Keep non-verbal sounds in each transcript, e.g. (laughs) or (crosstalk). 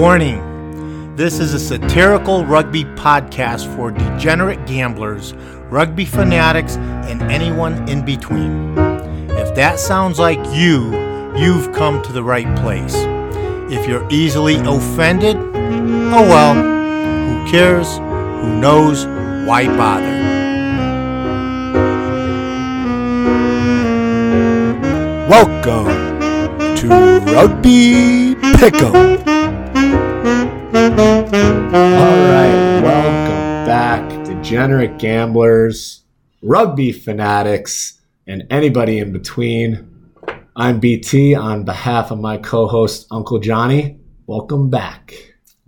Warning This is a satirical rugby podcast for degenerate gamblers, rugby fanatics, and anyone in between. If that sounds like you, you've come to the right place. If you're easily offended, oh well, who cares? Who knows? Why bother? Welcome to Rugby Pick'em. All right, welcome back, degenerate gamblers, rugby fanatics, and anybody in between. I'm BT on behalf of my co host, Uncle Johnny. Welcome back.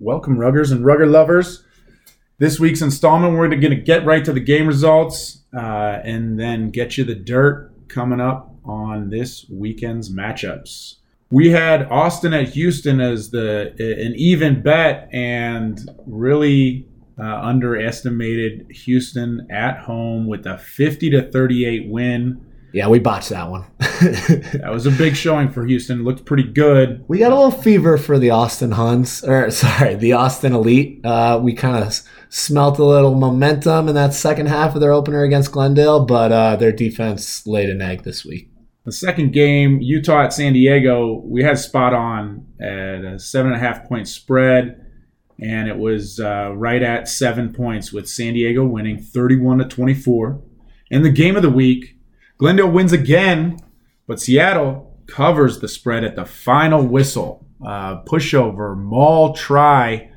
Welcome, ruggers and rugger lovers. This week's installment, we're going to get right to the game results uh, and then get you the dirt coming up on this weekend's matchups. We had Austin at Houston as the an even bet and really uh, underestimated Houston at home with a 50 to 38 win. Yeah, we botched that one. (laughs) that was a big showing for Houston. Looked pretty good. We got a little fever for the Austin Huns, or (laughs) sorry, the Austin Elite. Uh, we kind of smelt a little momentum in that second half of their opener against Glendale, but uh, their defense laid an egg this week. The second game, Utah at San Diego, we had spot on at a seven and a half point spread, and it was uh, right at seven points with San Diego winning 31 to 24. In the game of the week, Glendale wins again, but Seattle covers the spread at the final whistle. Uh, pushover, maul try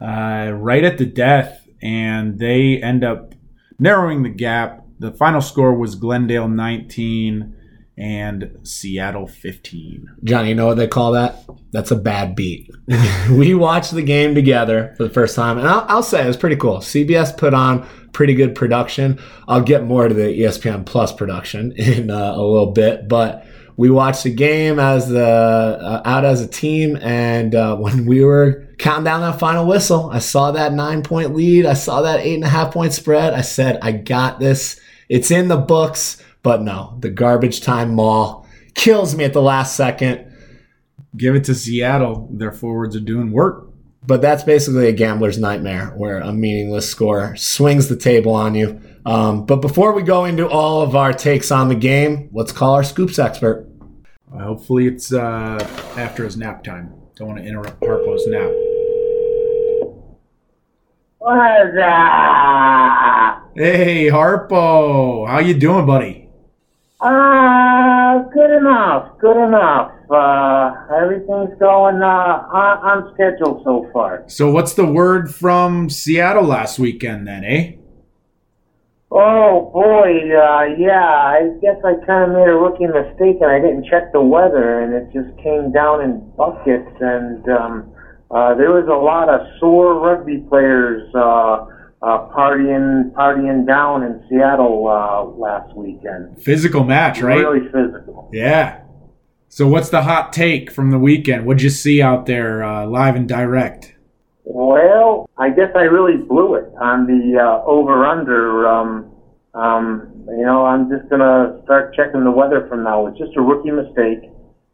uh, right at the death, and they end up narrowing the gap. The final score was Glendale 19 and Seattle 15. Johnny, you know what they call that? That's a bad beat. (laughs) we watched the game together for the first time, and I'll, I'll, say it was pretty cool. CBS put on pretty good production. I'll get more to the ESPN Plus production (laughs) in uh, a little bit, but we watched the game as the uh, out as a team, and uh, when we were counting down that final whistle, I saw that nine point lead. I saw that eight and a half point spread. I said, "I got this. It's in the books." But no, the garbage time maul kills me at the last second. Give it to Seattle. Their forwards are doing work. But that's basically a gambler's nightmare where a meaningless score swings the table on you. Um, but before we go into all of our takes on the game, let's call our scoops expert. Uh, hopefully, it's uh, after his nap time. Don't want to interrupt Harpo's nap. What is that? Hey, Harpo. How you doing, buddy? Uh, good enough, good enough. Uh, everything's going uh, on, on schedule so far. So, what's the word from Seattle last weekend then, eh? Oh boy, uh, yeah. I guess I kind of made a rookie mistake and I didn't check the weather, and it just came down in buckets. And um, uh, there was a lot of sore rugby players. Uh, uh, partying partying down in Seattle uh, last weekend. Physical match, right? Really physical. Yeah. So what's the hot take from the weekend? What'd you see out there uh, live and direct? Well, I guess I really blew it on the uh, over under. Um, um, you know, I'm just gonna start checking the weather from now. It's just a rookie mistake.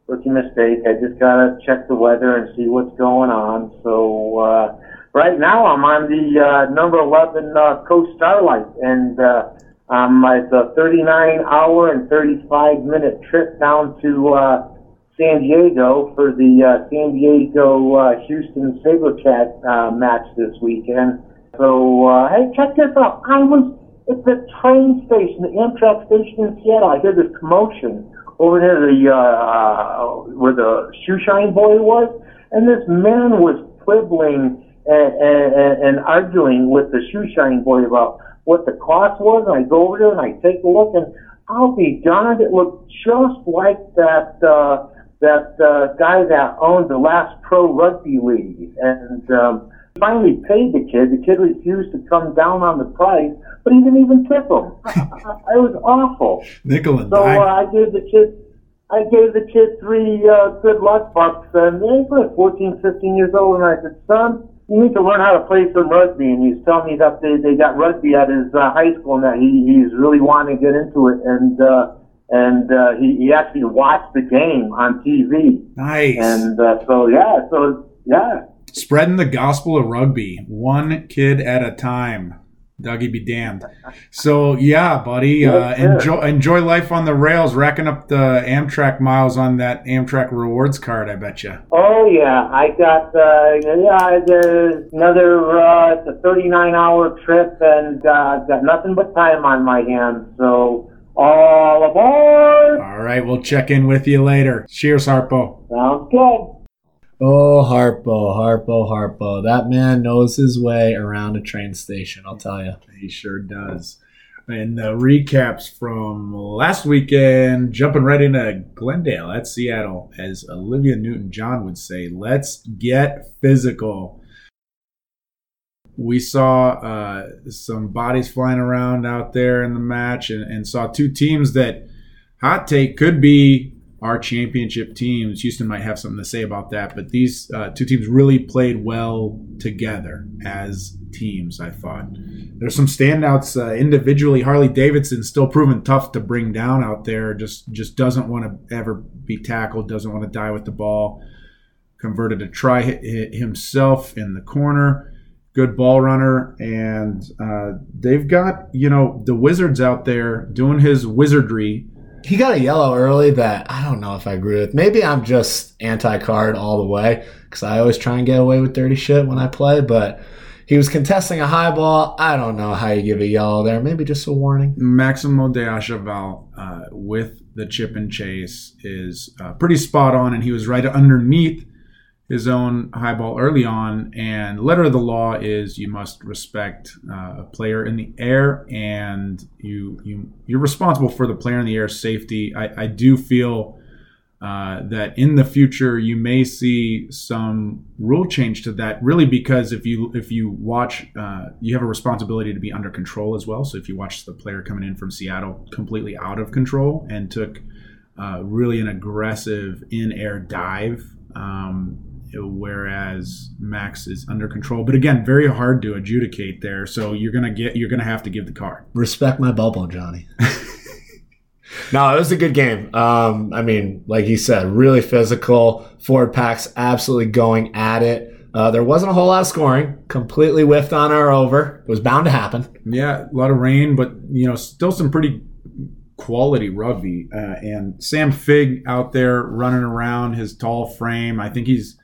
Rookie mistake. I just gotta check the weather and see what's going on. So uh, right now I'm on the uh, number 11 uh, Coast Starlight, and uh, um, it's a 39 hour and 35 minute trip down to uh, San Diego for the uh, San Diego uh, Houston SaberCat uh, match this weekend. So, uh, hey, check this out. I was at the train station, the Amtrak station in Seattle. I heard this commotion over near the uh, where the shoe shine boy was, and this man was quibbling and, and, and arguing with the shoe shining boy about what the cost was. And I go over there and I take a look, and I'll be darned, it looked just like that uh, that uh, guy that owned the last pro rugby league. And um, finally paid the kid. The kid refused to come down on the price, but he didn't even tip him. (laughs) it was awful. Nickel and so uh, I gave the kid. I gave the kid three uh, good luck bucks, and he was 14, 15 years old, and I said, son, you need to learn how to play some rugby. And he's telling me that they, they got rugby at his uh, high school and that he, he's really wanting to get into it. And, uh, and, uh, he, he actually watched the game on TV. Nice. And, uh, so yeah, so yeah. Spreading the gospel of rugby, one kid at a time. Dougie be damned. (laughs) So yeah, buddy, uh, enjoy enjoy life on the rails, racking up the Amtrak miles on that Amtrak rewards card. I bet you. Oh yeah, I got uh, yeah. There's another. Uh, it's a 39 hour trip, and uh, I've got nothing but time on my hands. So all aboard! All right, we'll check in with you later. Cheers, Harpo. Sounds good. Oh, Harpo, Harpo, Harpo. That man knows his way around a train station, I'll tell you. He sure does. And the recaps from last weekend, jumping right into Glendale at Seattle, as Olivia Newton John would say, let's get physical. We saw uh, some bodies flying around out there in the match and, and saw two teams that, hot take, could be our championship teams. Houston might have something to say about that, but these uh, two teams really played well together as teams, I thought. There's some standouts uh, individually. Harley Davidson still proven tough to bring down out there. Just just doesn't want to ever be tackled. Doesn't want to die with the ball. Converted a try himself in the corner. Good ball runner, and uh, they've got you know the Wizards out there doing his wizardry. He got a yellow early that I don't know if I agree with. Maybe I'm just anti card all the way because I always try and get away with dirty shit when I play, but he was contesting a high ball. I don't know how you give a yellow there. Maybe just a warning. Maximo de Achaval uh, with the chip and chase is uh, pretty spot on, and he was right underneath his own high ball early on. And letter of the law is you must respect uh, a player in the air, and you you you're responsible for the player in the air safety. I, I do feel. Uh, that in the future you may see some rule change to that really because if you if you watch uh, you have a responsibility to be under control as well so if you watch the player coming in from Seattle completely out of control and took uh, really an aggressive in-air dive um, whereas Max is under control but again very hard to adjudicate there so you're gonna get you're gonna have to give the card Respect my bubble, Johnny. (laughs) no, it was a good game. Um, I mean, like you said, really physical. Ford packs absolutely going at it. Uh, there wasn't a whole lot of scoring. Completely whiffed on our over. It was bound to happen. Yeah, a lot of rain, but you know, still some pretty quality rugby. Uh, and Sam Fig out there running around his tall frame. I think he's,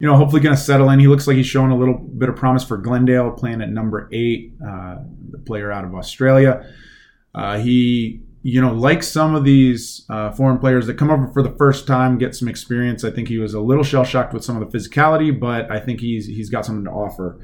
you know, hopefully going to settle in. He looks like he's showing a little bit of promise for Glendale, playing at number eight, uh, the player out of Australia. Uh, he, you know, like some of these uh, foreign players that come over for the first time, get some experience. I think he was a little shell shocked with some of the physicality, but I think he's he's got something to offer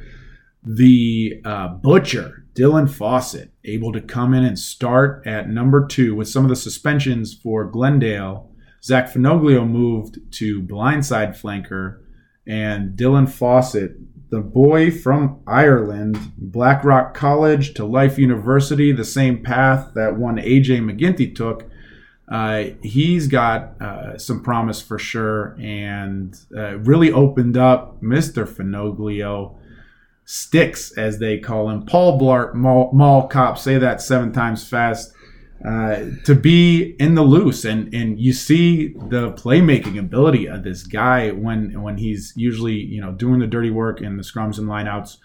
the uh, butcher Dylan Fawsitt able to come in and start at number two with some of the suspensions for Glendale. Zach Fenoglio moved to blindside flanker, and Dylan Fawsitt, the boy from Ireland, Blackrock College to Life University, the same path that one AJ MacGinty took. Uh, he's got uh, some promise for sure, and uh, really opened up Mr. Fenoglio. Sticks, as they call him. Paul Blart, Mall, Mall Cop, say that seven times fast. Uh, to be in the loose. And and you see the playmaking ability of this guy when when he's usually you know doing the dirty work in the scrums and lineouts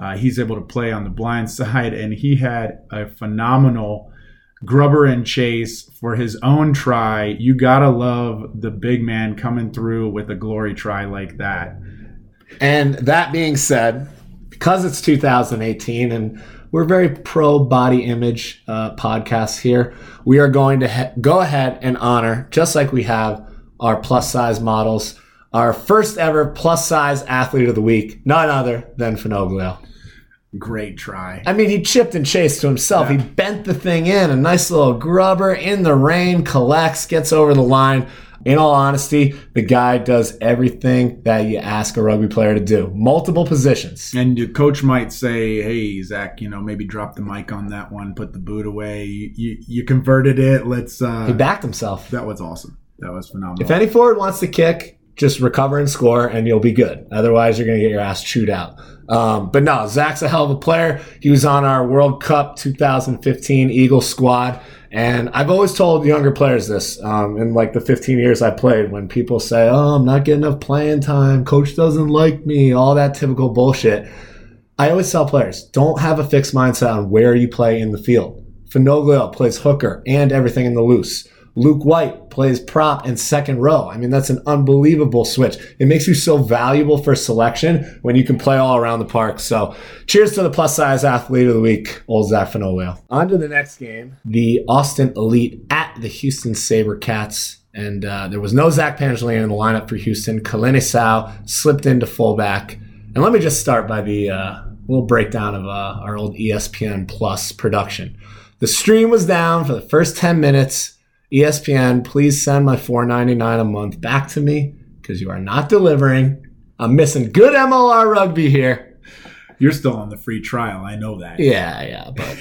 uh, he's able to play on the blind (laughs) side. And he had a phenomenal grubber and chase for his own try. You gotta love the big man coming through with a glory try like that. And that being said, because it's 2018 and we're very pro body image uh, podcast here, we are going to ha- go ahead and honor, just like we have our plus size models, our first ever plus size athlete of the week, none other than Fenoglio. great try I mean, he chipped and chased to himself. He bent the thing in, a nice little grubber in the rain, collects, gets over the line. In all honesty, the guy does everything that you ask a rugby player to do. Multiple positions. And your coach might say, "Hey, Zach, you know, maybe drop the mic on that one, put the boot away. You you, you converted it. Let's." Uh, He backed himself. that was awesome. That was phenomenal. If any forward wants to kick, just recover and score, and you'll be good. Otherwise, you're going to get your ass chewed out. Um, but no, Zach's a hell of a player. He was on our World Cup 2015 Eagle squad. And I've always told younger players this um, in like the 15 years I played when people say, oh, I'm not getting enough playing time, coach doesn't like me, all that typical bullshit. I always tell players, don't have a fixed mindset on where you play in the field. Fenoglio plays hooker and everything in the loose. Luke White plays prop and second row. I mean, that's an unbelievable switch. It makes you so valuable for selection when you can play all around the park. So, cheers to the plus size athlete of the week, old Zach Fenoglio. On to the next game the Austin Elite at the Houston Sabercats. And uh, there was no Zach Pangelinan in the lineup for Houston. Kalene Sau slipped into fullback. And let me just start by the uh, little breakdown of uh, our old ESPN Plus production. The stream was down for the first 10 minutes. ESPN, please send my $4.99 a month back to me because you are not delivering. I'm missing good MLR rugby here. You're still on the free trial. I know that. Yeah, yeah, but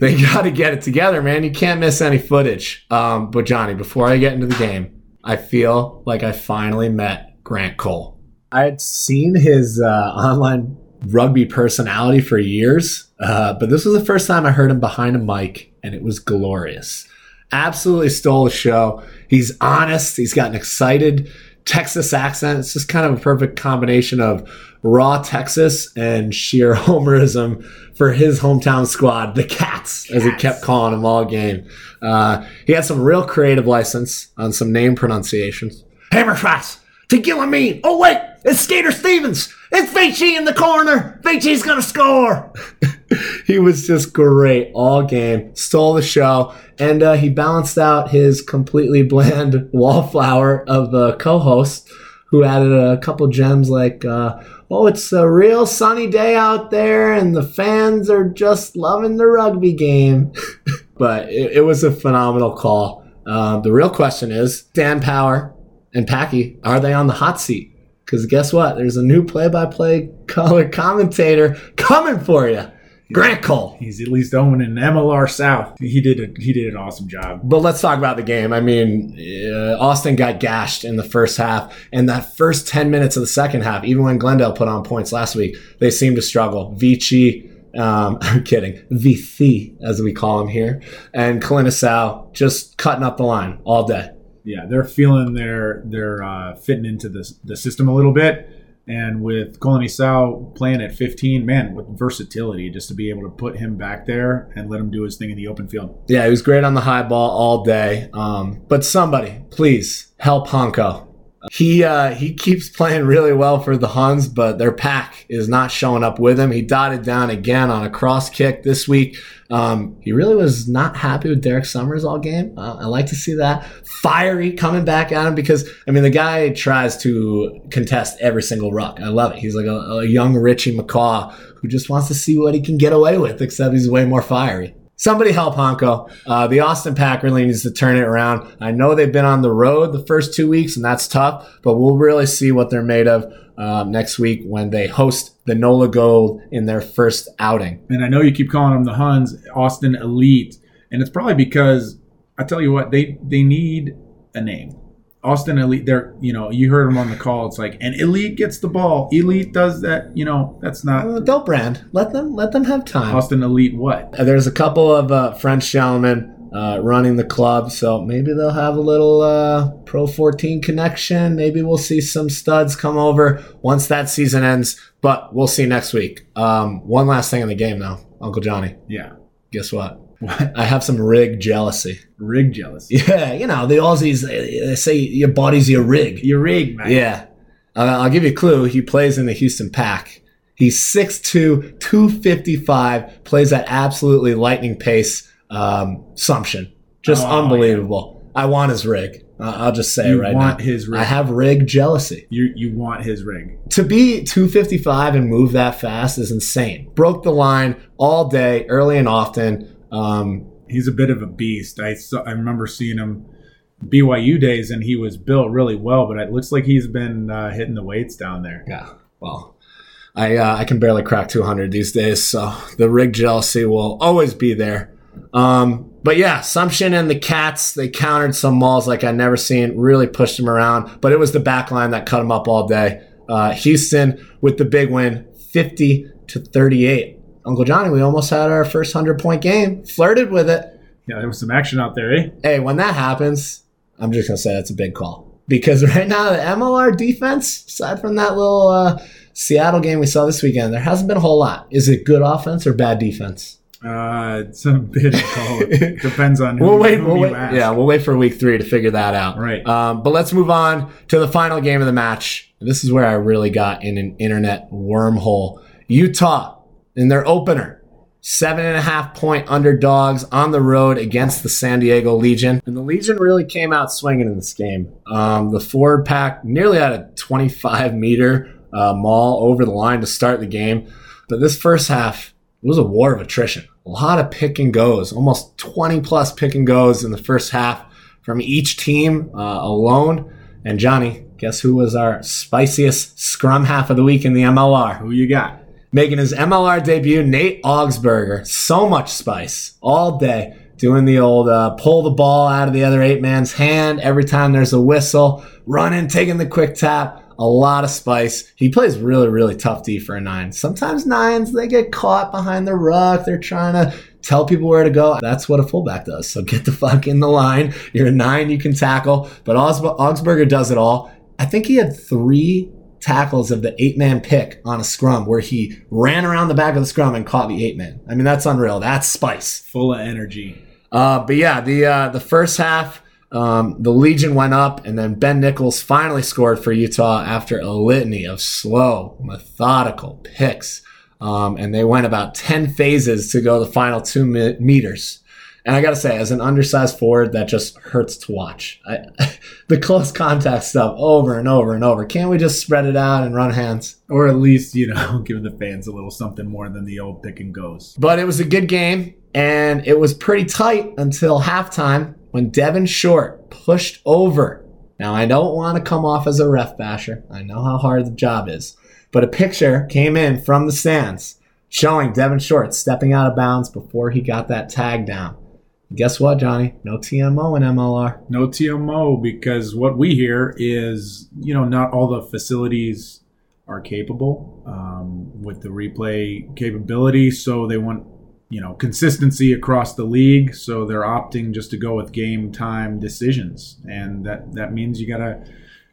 they (laughs) got to get it together, man. You can't miss any footage. Um, but Johnny, before I get into the game, I feel like I finally met Grant Cole. I had seen his uh, online rugby personality for years, uh, but this was the first time I heard him behind a mic, and it was glorious absolutely stole the show. He's honest. He's got an excited Texas accent. It's just kind of a perfect combination of raw Texas and sheer (laughs) homerism for his hometown squad, the Cats, as he kept calling them all game. Uh, he had some real creative license on some name pronunciations. Hammerschwarz to Gillamine. Oh wait, it's Skater Stevens. It's Vici in the corner. Vici's gonna score. (laughs) (laughs) he was just great all game. Stole the show, and uh, he balanced out his completely bland (laughs) wallflower of a co-host, who added a couple gems like, uh, "Oh, it's a real sunny day out there, and the fans are just loving the rugby game." (laughs) but it, it, was a phenomenal call. Uh, the real question is, Dan Power and Packy, are they on the hot seat? Because guess what? There's a new play-by-play color commentator coming for you. Grant Cole. He's at least owning an MLR South. He did a, he did an awesome job. But let's talk about the game. I mean, uh, Austin got gashed in the first half, and that first ten minutes of the second half, even when Glendale put on points last week, they seemed to struggle. Vici, um, (laughs) I'm kidding, Vici as we call him here, and Kalene Sau just cutting up the line all day yeah, they're feeling they're they're uh, fitting into the the system a little bit. And with Kalene Sau playing at 15, man, with versatility, just to be able to put him back there and let him do his thing in the open field. Yeah, he was great on the high ball all day. Um, but somebody, please help Honko. He uh, he keeps playing really well for the Huns, but their pack is not showing up with him. He dotted down again on a cross kick this week. Um, he really was not happy with Derek Summers all game. Uh, I like to see that fiery coming back at him because I mean the guy tries to contest every single ruck. I love it. He's like a, a young Richie McCaw who just wants to see what he can get away with, except he's way more fiery. Somebody help Honko. Uh, the Austin Pack really needs to turn it around. I know they've been on the road the first two weeks, and that's tough, but we'll really see what they're made of uh, next week when they host the NOLA Gold in their first outing. And I know you keep calling them the Huns, Austin Elite, and it's probably because I tell you what, they they need a name. Austin Elite, they're you know you heard them on the call. It's like an Elite gets the ball. Elite does that. You know that's not. Uh, they'll brand. Let them let them have time. Austin Elite, what? Uh, there's a couple of uh, French gentlemen uh, running the club, so maybe they'll have a little uh, Pro 14 connection. Maybe we'll see some studs come over once that season ends. But we'll see next week. Um, one last thing in the game, though, Uncle Johnny. Yeah. Guess what? What? I have some rig jealousy. Rig jealousy. Yeah, you know the Aussies they say your body's your rig. Your rig, man. Yeah, uh, I'll give you a clue. He plays in the Houston Pack. He's 6'2", 255, plays at absolutely lightning pace. Um, Sumsion, just oh, unbelievable. Yeah. I want his rig. Uh, I'll just say you it right want now. his rig. I have rig jealousy. You you want his rig. To be 255 and move that fast is insane. Broke the line all day, early and often. Um, he's a bit of a beast. I saw, I remember seeing him BYU days, and he was built really well. But it looks like he's been uh, hitting the weights down there. Yeah. Well, I uh, I can barely crack 200 these days, so the rig jealousy will always be there. Um, but yeah, Sumsion and the Cats, they countered some mauls like I'd never seen, really pushed them around. But it was the back line that cut them up all day. Uh, Houston with the big win, 50 to 38. Uncle Johnny, we almost had our first 100 point game, flirted with it. Yeah, there was some action out there, eh? Hey, when that happens, I'm just going to say that's a big call. Because right now, the MLR defense, aside from that little uh, Seattle game we saw this weekend, there hasn't been a whole lot. Is it good offense or bad defense? Uh, it's a bit. (laughs) It depends on we'll wait. whom We'll you wait. ask. Yeah, we'll wait for week three to figure that out. Right. Um, but let's move on to the final game of the match. This is where I really got in an internet wormhole. Utah in their opener, seven and a half point underdogs on the road against the San Diego Legion, and the Legion really came out swinging in this game. Um, the forward pack nearly had a 25 meter uh, maul over the line to start the game, but this first half it was a war of attrition. A lot of pick and goes, almost 20 plus pick and goes in the first half from each team uh, alone. And Johnny, guess who was our spiciest scrum half of the week in the MLR? Who you got? Making his MLR debut, Nate Augsburger. So much spice all day, doing the old uh, pull the ball out of the other eight man's hand every time there's a whistle, running, taking the quick tap a lot of spice. He plays really, really tough D for a nine. Sometimes nines, they get caught behind the ruck. They're trying to tell people where to go. That's what a fullback does. So get the fuck in the line. You're a nine, you can tackle. But Augsb- Augsburger does it all. I think he had three tackles of the eight man pick on a scrum where he ran around the back of the scrum and caught the eight man. I mean, that's unreal. That's spice. Full of energy. Uh, but yeah, the uh, the first half, um, the Legion went up, and then Ben Nichols finally scored for Utah after a litany of slow, methodical picks. Um, and they went about 10 phases to go the final two mi- meters. And I got to say, as an undersized forward, that just hurts to watch. I, (laughs) the close contact stuff over and over and over. Can't we just spread it out and run hands? Or at least, you know, (laughs) give the fans a little something more than the old pick and goes. But it was a good game, and it was pretty tight until halftime when Devin Short pushed over. Now, I don't want to come off as a ref basher. I know how hard the job is. But a picture came in from the stands showing Devin Short stepping out of bounds before he got that tag down. Guess what, Johnny? No TMO in MLR. No TMO because what we hear is, you know, not all the facilities are capable um, with the replay capability. So they want, you know, consistency across the league. So they're opting just to go with game time decisions. And that, that means you got to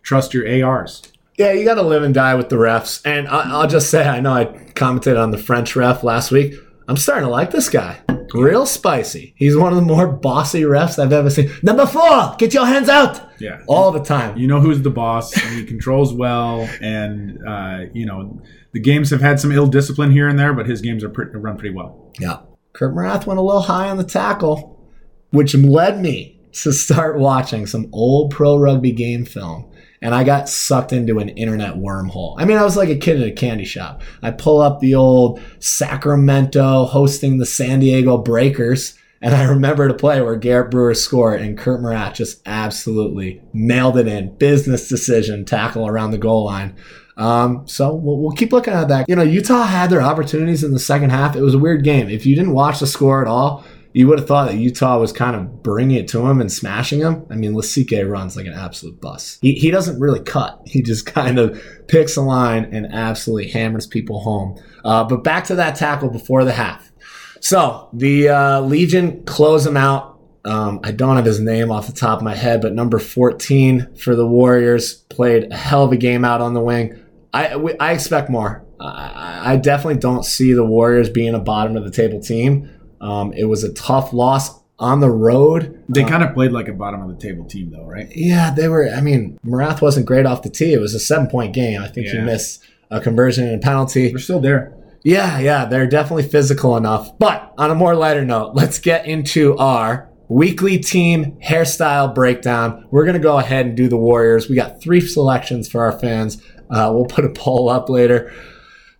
trust your ARs. Yeah, you got to live and die with the refs. And I, I'll just say, I know I commented on the French ref last week. I'm starting to like this guy. Real spicy. He's one of the more bossy refs I've ever seen. Number four, get your hands out Yeah. all the time. You know who's the boss. and He controls well, and uh, you know the games have had some ill discipline here and there, but his games are pretty, run pretty well. Yeah. Kurt Morath went a little high on the tackle, which led me to start watching some old pro rugby game film. And I got sucked into an internet wormhole. I mean, I was like a kid at a candy shop. I pull up the old Sacramento hosting the San Diego Breakers. And I remember to play where Garrett Brewer scored and Kurt Morath just absolutely nailed it in. Business decision, tackle around the goal line. Um, so we'll, we'll keep looking at that. You know, Utah had their opportunities in the second half. It was a weird game. If you didn't watch the score at all, you would have thought that Utah was kind of bringing it to him and smashing him. I mean, Lasike runs like an absolute bus. He, he doesn't really cut. He just kind of picks a line and absolutely hammers people home. Uh, but back to that tackle before the half. So the uh, Legion close him out. Um, I don't have his name off the top of my head, but number 14 for the Warriors played a hell of a game out on the wing. I, we, I expect more. I, I definitely don't see the Warriors being a bottom of the table team. Um, it was a tough loss on the road. They kind of played like a bottom of the table team, though, right? Yeah, they were. I mean, Morath wasn't great off the tee. It was a seven point game. I think he missed a conversion and a penalty. They're still there. Yeah, yeah, they're definitely physical enough. But on a more lighter note, let's get into our weekly team hairstyle breakdown. We're going to go ahead and do the Warriors. We got three selections for our fans. Uh, we'll put a poll up later.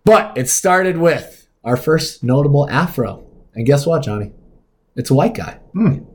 But it started with our first notable afro. And guess what, Johnny? It's a white guy.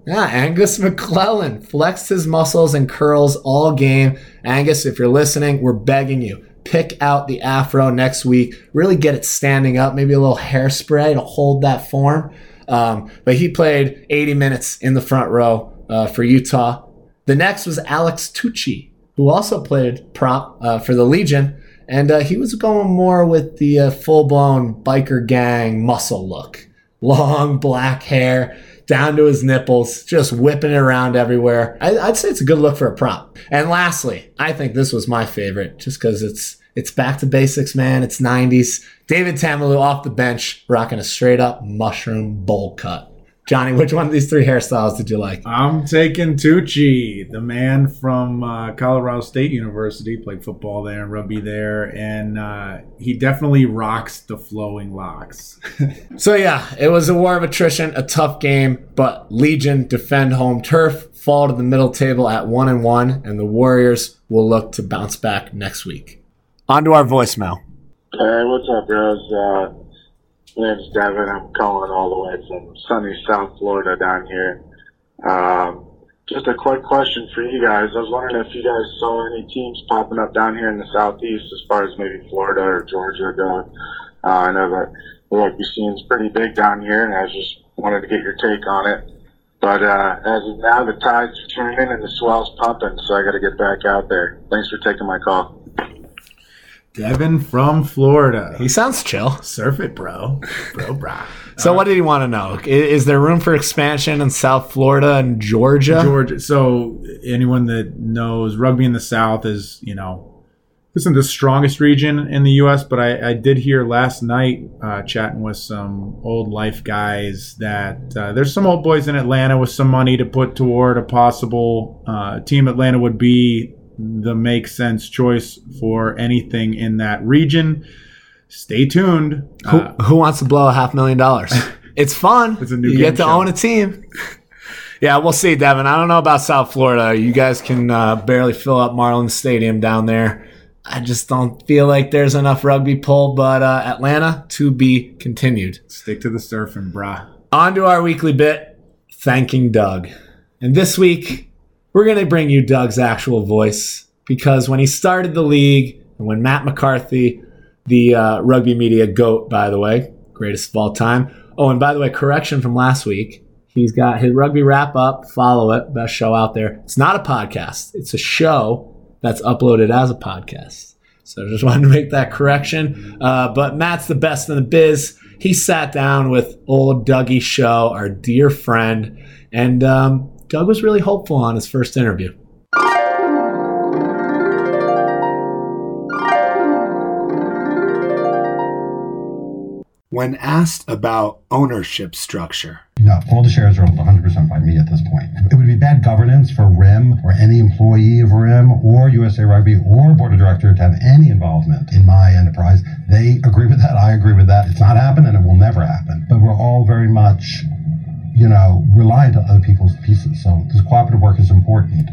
Yeah, Angus MacLellan flexed his muscles and curls all game. Angus, if you're listening, we're begging you. Pick out the afro next week. Really get it standing up. Maybe a little hairspray to hold that form. Um, but he played 80 minutes in the front row uh, for Utah. The next was Alex Tucci, who also played prop uh, for the Legion. And uh, he was going more with the uh, full blown biker gang muscle look. Long black hair down to his nipples, just whipping it around everywhere. I, would say it's a good look for a prop. And lastly, I think this was my favorite just because it's it's back to basics, man. It's 90s. David Tamalu off the bench, rocking a straight up mushroom bowl cut. Johnny, which one of these three hairstyles did you like? I'm taking Tucci, the man from uh, Colorado State University, played football there and rugby there, and uh, he definitely rocks the flowing locks. (laughs) so yeah, it was a war of attrition, a tough game, but Legion defend home turf, fall to the middle table at one and one, and the Warriors will look to bounce back next week. On to our voicemail. Hey, what's up, bros? My name's Devin. I'm calling all the way from sunny South Florida down here. Um, just a quick question for you guys. I was wondering if you guys saw any teams popping up down here in the southeast, as far as maybe Florida or Georgia go. Uh, I know that the rugby scene's pretty big down here, and I just wanted to get your take on it. But uh, as of now, the tide's are turning and the swell's pumping, so I got to get back out there. Thanks for taking my call. Devin from Florida. He sounds chill. Surf it, bro. Bro, bro. (laughs) So, what did he want to know? Is, is, there room for expansion in South Florida and Georgia? Georgia. So, anyone that knows rugby in the South is, you know, isn't the strongest region in the U.S., but I, I did hear last night uh, chatting with some old life guys that uh, there's some old boys in Atlanta with some money to put toward a possible uh, team Atlanta would be the make sense choice for anything in that region. Stay tuned. Who, uh, who wants to blow a half million dollars? (laughs) It's fun. It's a new you get to show. own a team. yeah, we'll see, Devin. I don't know about South Florida. You guys can uh, barely fill up Marlins Stadium down there. I just don't feel like there's enough rugby pull, but uh, Atlanta to be continued. Stick to the surfing, brah. On to our weekly bit, thanking Doug. And this week, we're going to bring you Doug's actual voice because when he started the league and when Matt McCarthy, the uh, rugby media goat, by the way, greatest of all time. Oh, and by the way, correction from last week. He's got his rugby wrap up. Follow it. Best show out there. It's not a podcast. It's a show that's uploaded as a podcast. So I just (laughs) wanted to make that correction. Uh, but Matt's the best in the biz. He sat down with old Dougie Show, our dear friend, and um, Doug was really hopeful on his first interview. When asked about ownership structure, no, all the shares are owned 100% by me at this point. It would be bad governance for RIM or any employee of RIM or USA Rugby or board of director to have any involvement in my enterprise. They agree with that. I agree with that. It's not happening. It will never happen. But we're all very much you know, reliant on other people's pieces. So this cooperative work is important.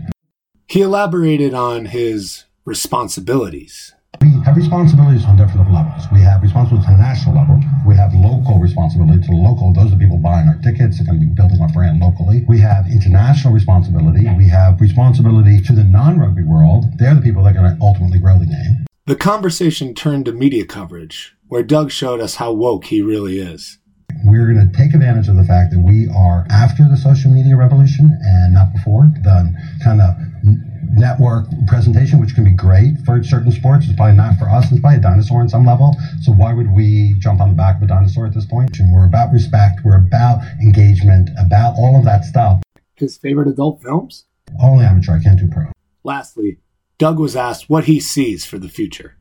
He elaborated on his responsibilities. We have responsibilities on different levels. We have responsibilities on a national level. We have local responsibility to the local. Those are people buying our tickets. They're going to be building our brand locally. We have international responsibility. We have responsibility to the non-rugby world. They're the people that are going to ultimately grow the game. The conversation turned to media coverage, where Doug showed us how woke he really is. We're going to take advantage of the fact that we are after the social media revolution and not before. The kind of network presentation, which can be great for certain sports, it's probably not for us. It's probably a dinosaur on some level. So why would we jump on the back of a dinosaur at this point? And we're about respect. We're about engagement, about all of that stuff. His favorite adult films? Only amateur. I can't do pro. Lastly, Doug was asked what he sees for the future.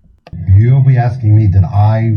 You'll be asking me, did I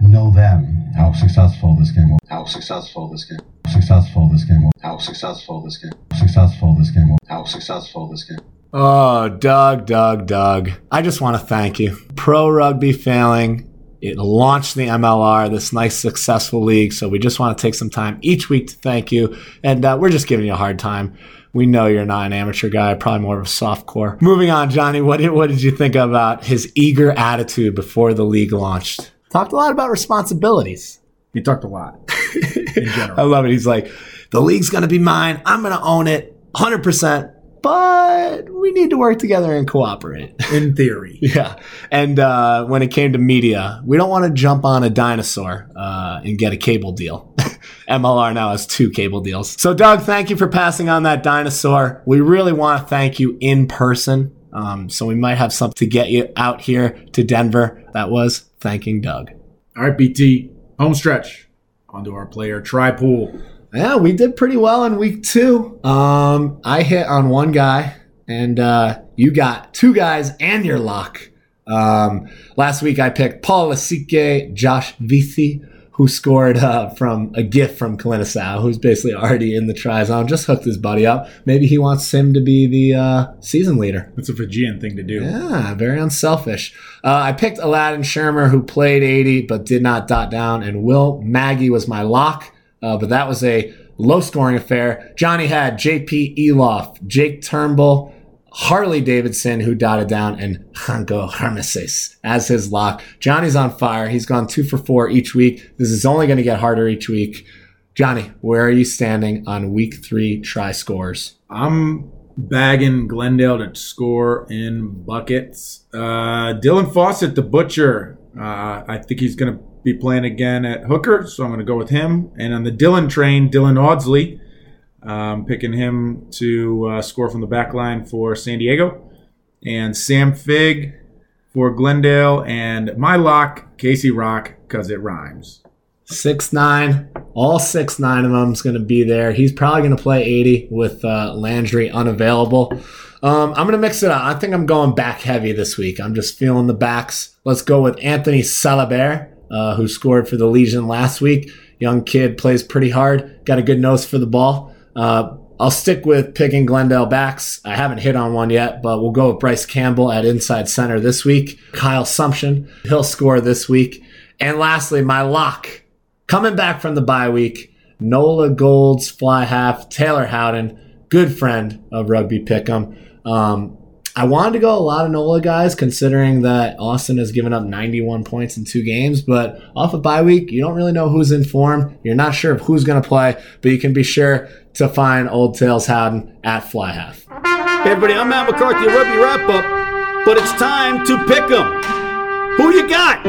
know them how successful this game will. How successful this game. Successful this game will. How successful this game. Successful this game will. How successful this game. Oh, Doug, Doug, Doug. I just want to thank you. Pro rugby failing. It launched the MLR, this nice successful league. So we just want to take some time each week to thank you. And uh, we're just giving you a hard time. We know you're not an amateur guy, probably more of a soft core. Moving on, Johnny, what did, what did you think about his eager attitude before the league launched? Talked a lot about responsibilities. He talked a lot (laughs) in general. I love it. He's like, the league's going to be mine. I'm going to own it 100%, but we need to work together and cooperate. (laughs) In theory. yeah. And uh, when it came to media, we don't want to jump on a dinosaur uh, and get a cable deal. (laughs) MLR now has two cable deals. So, Doug, thank you for passing on that dinosaur. We really want to thank you in person. Um, so, we might have something to get you out here to Denver. That was thanking Doug. All right, BT, home stretch. Onto our player try pool. Yeah, we did pretty well in week two. Um, I hit on one guy, and uh, you got two guys and your lock. Um, last week I picked Paul Lasike, Josh Vithi, who scored uh, from a gift from Kalinisau, who's basically already in the try zone. Just hooked his buddy up. Maybe he wants him to be the uh, season leader. That's a Fijian thing to do. Yeah, very unselfish. Uh, I picked Aladdin Schirmer, who played 80 but did not dot down, and Will Magie was my lock. Uh, but that was a low scoring affair. Johnny had JP Eloff, Jake Turnbull, Harley Davidson, who dotted down, and Hanko Germishuys as his lock. Johnny's on fire. He's gone two for four each week. This is only going to get harder each week. Johnny, where are you standing on week three try scores? I'm bagging Glendale to score in buckets. Uh, Dylan Fawsitt, the butcher. Uh, I think he's going to be playing again at hooker, so I'm going to go with him. And on the Dylan train, Dylan Audsley, um, picking him to uh, score from the back line for San Diego. And Sam Fig for Glendale. And my lock, Casey Rock, because it rhymes. Six nine, all six nine of them is going to be there. He's probably going to play 80 with uh, Landry unavailable. Um, I'm going to mix it up. I think I'm going back heavy this week. I'm just feeling the backs. Let's go with Anthony Salabert uh, who scored for the Legion last week. Young kid plays pretty hard, got a good nose for the ball. Uh, I'll stick with picking Glendale backs. I haven't hit on one yet, but we'll go with Bryce Campbell at inside center this week. Kyle Sumsion, he'll score this week. And lastly, my lock, coming back from the bye week, Nola Golds, fly half, Taylor Howden, good friend of Rugby Pick'em. Um, I wanted to go a lot of NOLA guys, considering that Austin has given up 91 points in two games. But off of bye week, you don't really know who's in form. You're not sure of who's going to play, but you can be sure to find Old Tails Howden at fly half. Hey everybody, I'm Matt McCarthy of Rugby Wrap Up, but it's time to pick 'em. Who you got?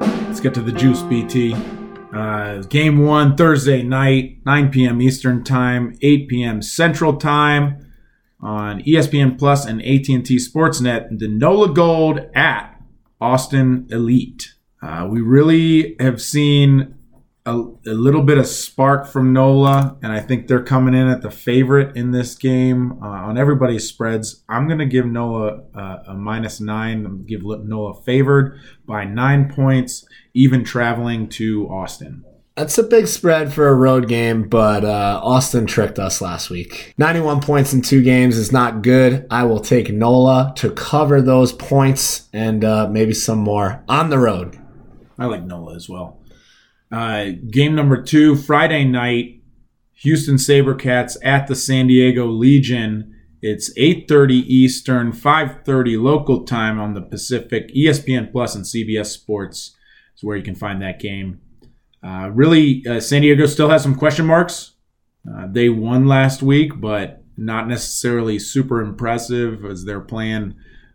Let's get to the juice, BT. Uh, game one Thursday night, 9 p.m. Eastern Time, 8 p.m. Central Time on ESPN Plus and AT&T Sportsnet, the NOLA Gold at Austin Elite. Uh, we really have seen a, a, little bit of spark from NOLA, and I think they're coming in at the favorite in this game uh, on everybody's spreads. I'm going to give NOLA uh, a minus nine. Give NOLA favored by nine points, even traveling to Austin. That's a big spread for a road game, but uh, Austin tricked us last week. 91 points in two games is not good. I will take NOLA to cover those points and uh, maybe some more on the road. I like NOLA as well. Uh, game number two, Friday night, Houston Sabercats at the San Diego Legion. It's 8:30 Eastern, 5:30 local time on the Pacific. ESPN Plus and CBS Sports is where you can find that game. Uh, really, uh, San Diego still has some question marks. Uh, they won last week, but not necessarily super impressive as they're playing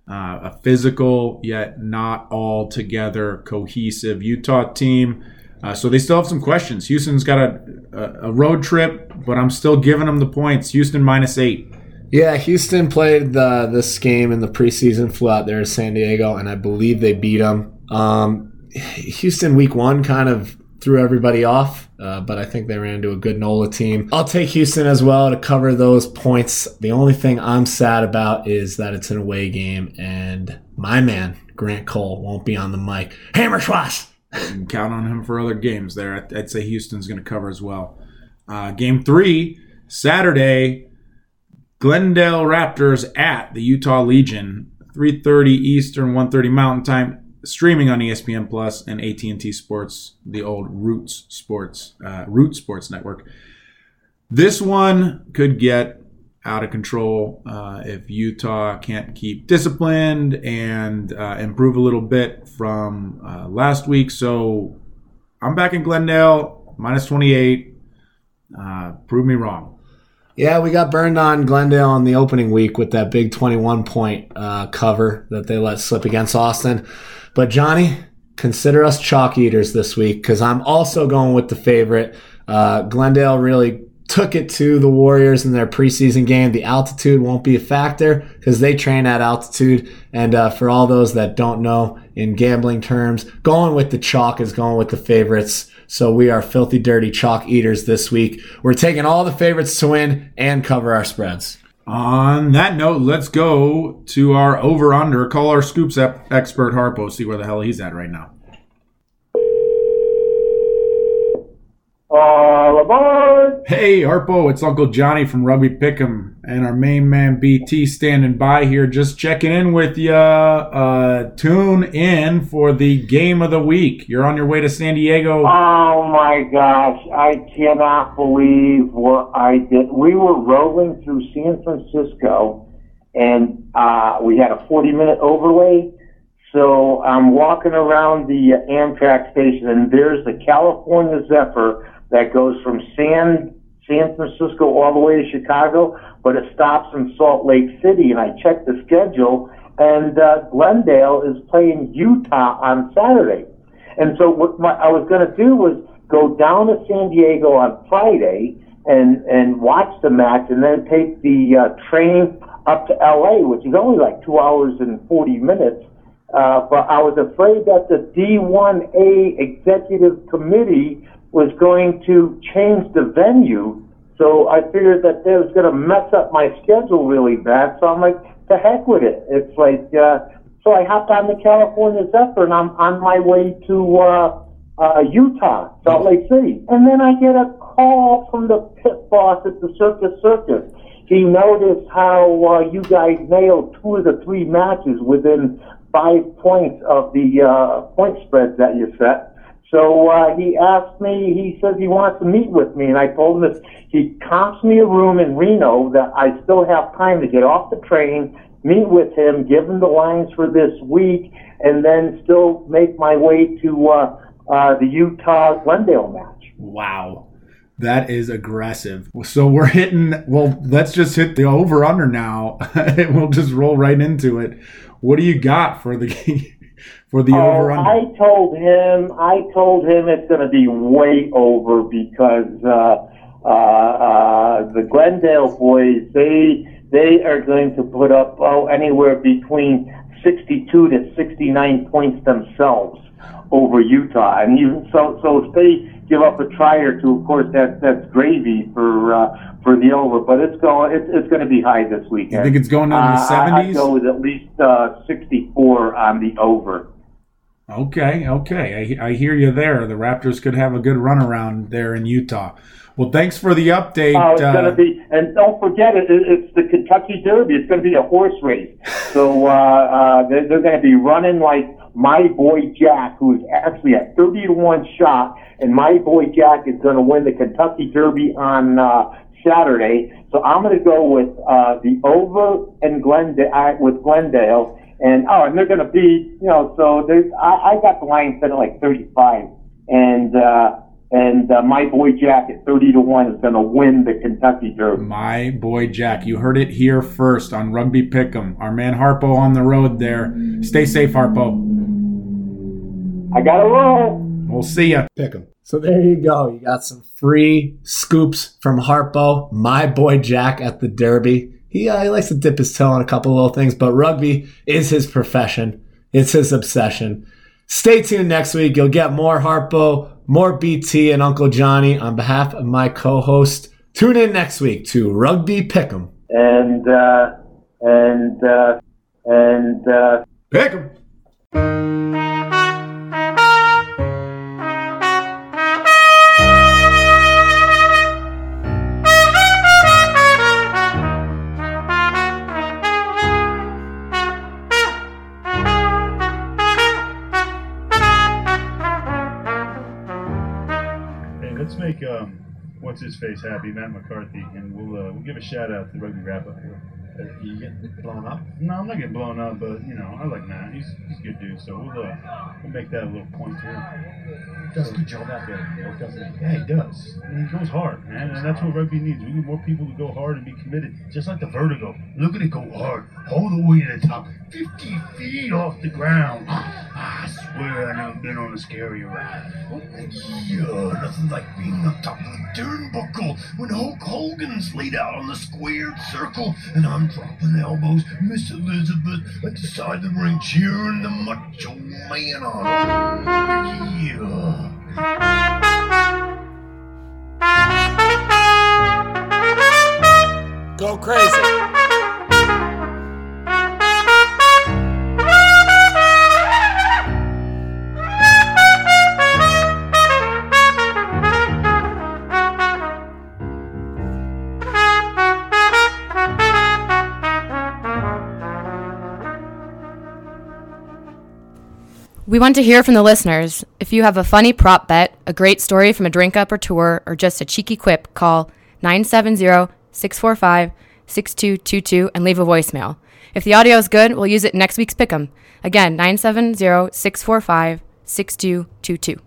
uh, a physical yet not all together cohesive Utah team. Uh, so they still have some questions. Houston's got a, a, a road trip, but I'm still giving them the points. Houston minus eight. Yeah, Houston played the, this game in the preseason, flew out there to San Diego, and I believe they beat them. Um, Houston week one kind of threw everybody off, uh, but I think they ran into a good NOLA team. I'll take Houston as well to cover those points. The only thing I'm sad about is that it's an away game, and my man, Grant Cole, won't be on the mic. Hammer Schwass! count on him for other games there. I'd say Houston's going to cover as well. Uh, game three, Saturday, Glendale Raptors at the Utah Legion, 3.30 Eastern, 1.30 Mountain Time streaming on ESPN Plus and AT and T Sports, the old Roots Sports, uh, Root Sports Network. This one could get out of control uh, if Utah can't keep disciplined and uh, improve a little bit from uh, last week. So I'm back in Glendale, minus 28. Uh, prove me wrong. Yeah, we got burned on Glendale on the opening week with that big 21 point uh, cover that they let slip against Austin. But Johnny, consider us chalk eaters this week because I'm also going with the favorite. Uh, Glendale really took it to the Warriors in their preseason game. The altitude won't be a factor because they train at altitude. And uh, for all those that don't know in gambling terms, going with the chalk is going with the favorites. So we are filthy dirty chalk eaters this week. We're taking all the favorites to win and cover our spreads. On that note, let's go to our over under. Call our scoops ep- expert Harpo, see where the hell he's at right now. All aboard! Hey, Harpo, it's Uncle Johnny from Rugby Pick'em and our main man BT standing by here, just checking in with you. Uh, tune in for the game of the week. You're on your way to San Diego. Oh my gosh, I cannot believe what I did. We were rolling through San Francisco and uh, we had a 40 minute overlay. So I'm walking around the uh, Amtrak station and there's the California Zephyr that goes from San San Francisco all the way to Chicago, but it stops in Salt Lake City. And I checked the schedule, and uh, Glendale is playing Utah on Saturday. And so what my, I was going to do was go down to San Diego on Friday and and watch the match, and then take the uh, train up to LA, which is only like two hours and forty minutes. Uh, but I was afraid that the D1A executive committee was going to change the venue. So I figured that that was going to mess up my schedule really bad. So I'm like, to heck with it. It's like, uh, so I hopped on the California Zephyr and I'm on my way to, uh, uh, Utah, Salt Lake City. And then I get a call from the pit boss at the Circus Circus. He noticed how, uh, you guys nailed two of the three matches within five points of the, uh, point spreads that you set. So uh, he asked me, he says he wants to meet with me, and I told him that he comps me a room in Reno that I still have time to get off the train, meet with him, give him the lines for this week, and then still make my way to uh, uh, the Utah Glendale match. Wow. That is aggressive. So we're hitting, well, let's just hit the over under now. and (laughs) we'll just roll right into it. What do you got for the (laughs) game? For the oh, over under? I told him, I told him it's going to be way over because uh, uh, uh, the Glendale boys, they they are going to put up oh anywhere between 62 to 69 points themselves over Utah, and you so so if they give up a try or two, of course that that's gravy for uh, for the over, but it's going it's, it's going to be high this weekend. You think it's going into the Uh, I- 70s? go with at least uh, 64 on the over. Okay, okay. I, I hear you there. The Raptors could have a good run around there in Utah. Well, thanks for the update. Oh, it's uh, going to be, and don't forget it, it. It's the Kentucky Derby. It's going to be a horse race. So uh, uh, they're, they're going to be running like my boy Jack, who is actually a thirty to one shot, and my boy Jack is going to win the Kentucky Derby on uh, Saturday. So I'm going to go with uh, the over and Glendale with Glendale, and oh, and they're going to be, you know, so there's I, I got the line set at like thirty five, and. uh and uh, my boy Jack at 30 to 1 is going to win the Kentucky Derby. My boy Jack, you heard it here first on Rugby Pick'em. Our man Harpo on the road there. Stay safe, Harpo. I got to roll. We'll see ya. Pick 'em. So there you go. You got some free scoops from Harpo, my boy Jack at the Derby. He, uh, he likes to dip his toe in a couple little things, but rugby is his profession. It's his obsession. Stay tuned next week. You'll get more Harpo, more BT, and Uncle Johnny. On behalf of my co-host, tune in next week to Rugby Pick'em. And, uh, and, uh, and, uh, Pick what's his face happy, Matt McCarthy, and we'll uh, we'll give a shout out to the Rugby Wrap Up here. You get blown up? No, I'm not getting blown up, but you know I like Matt. He's, he's a good dude, so we'll uh, we'll make that a little point him. Does a good job out there, you know, doesn't he? Yeah, he does. Mean, he goes hard, man, and that's what rugby needs. We need more people to go hard and be committed, just like the vertigo. Look at it go hard, all the way to the top, 50 feet off the ground. Ah, swear I never been on a scary ride. Yeah, nothing like being on top of the turnbuckle when Hulk Hogan's laid out on the squared circle and I'm dropping elbows, Miss Elizabeth at the side of the ring cheering the macho man on. Yeah. Go crazy. We want to hear from the listeners. If you have a funny prop bet, a great story from a drink up or tour, or just a cheeky quip, call 970 645 6222 and leave a voicemail. If the audio is good, we'll use it in next week's Pick'em. Again, 970 645 6222.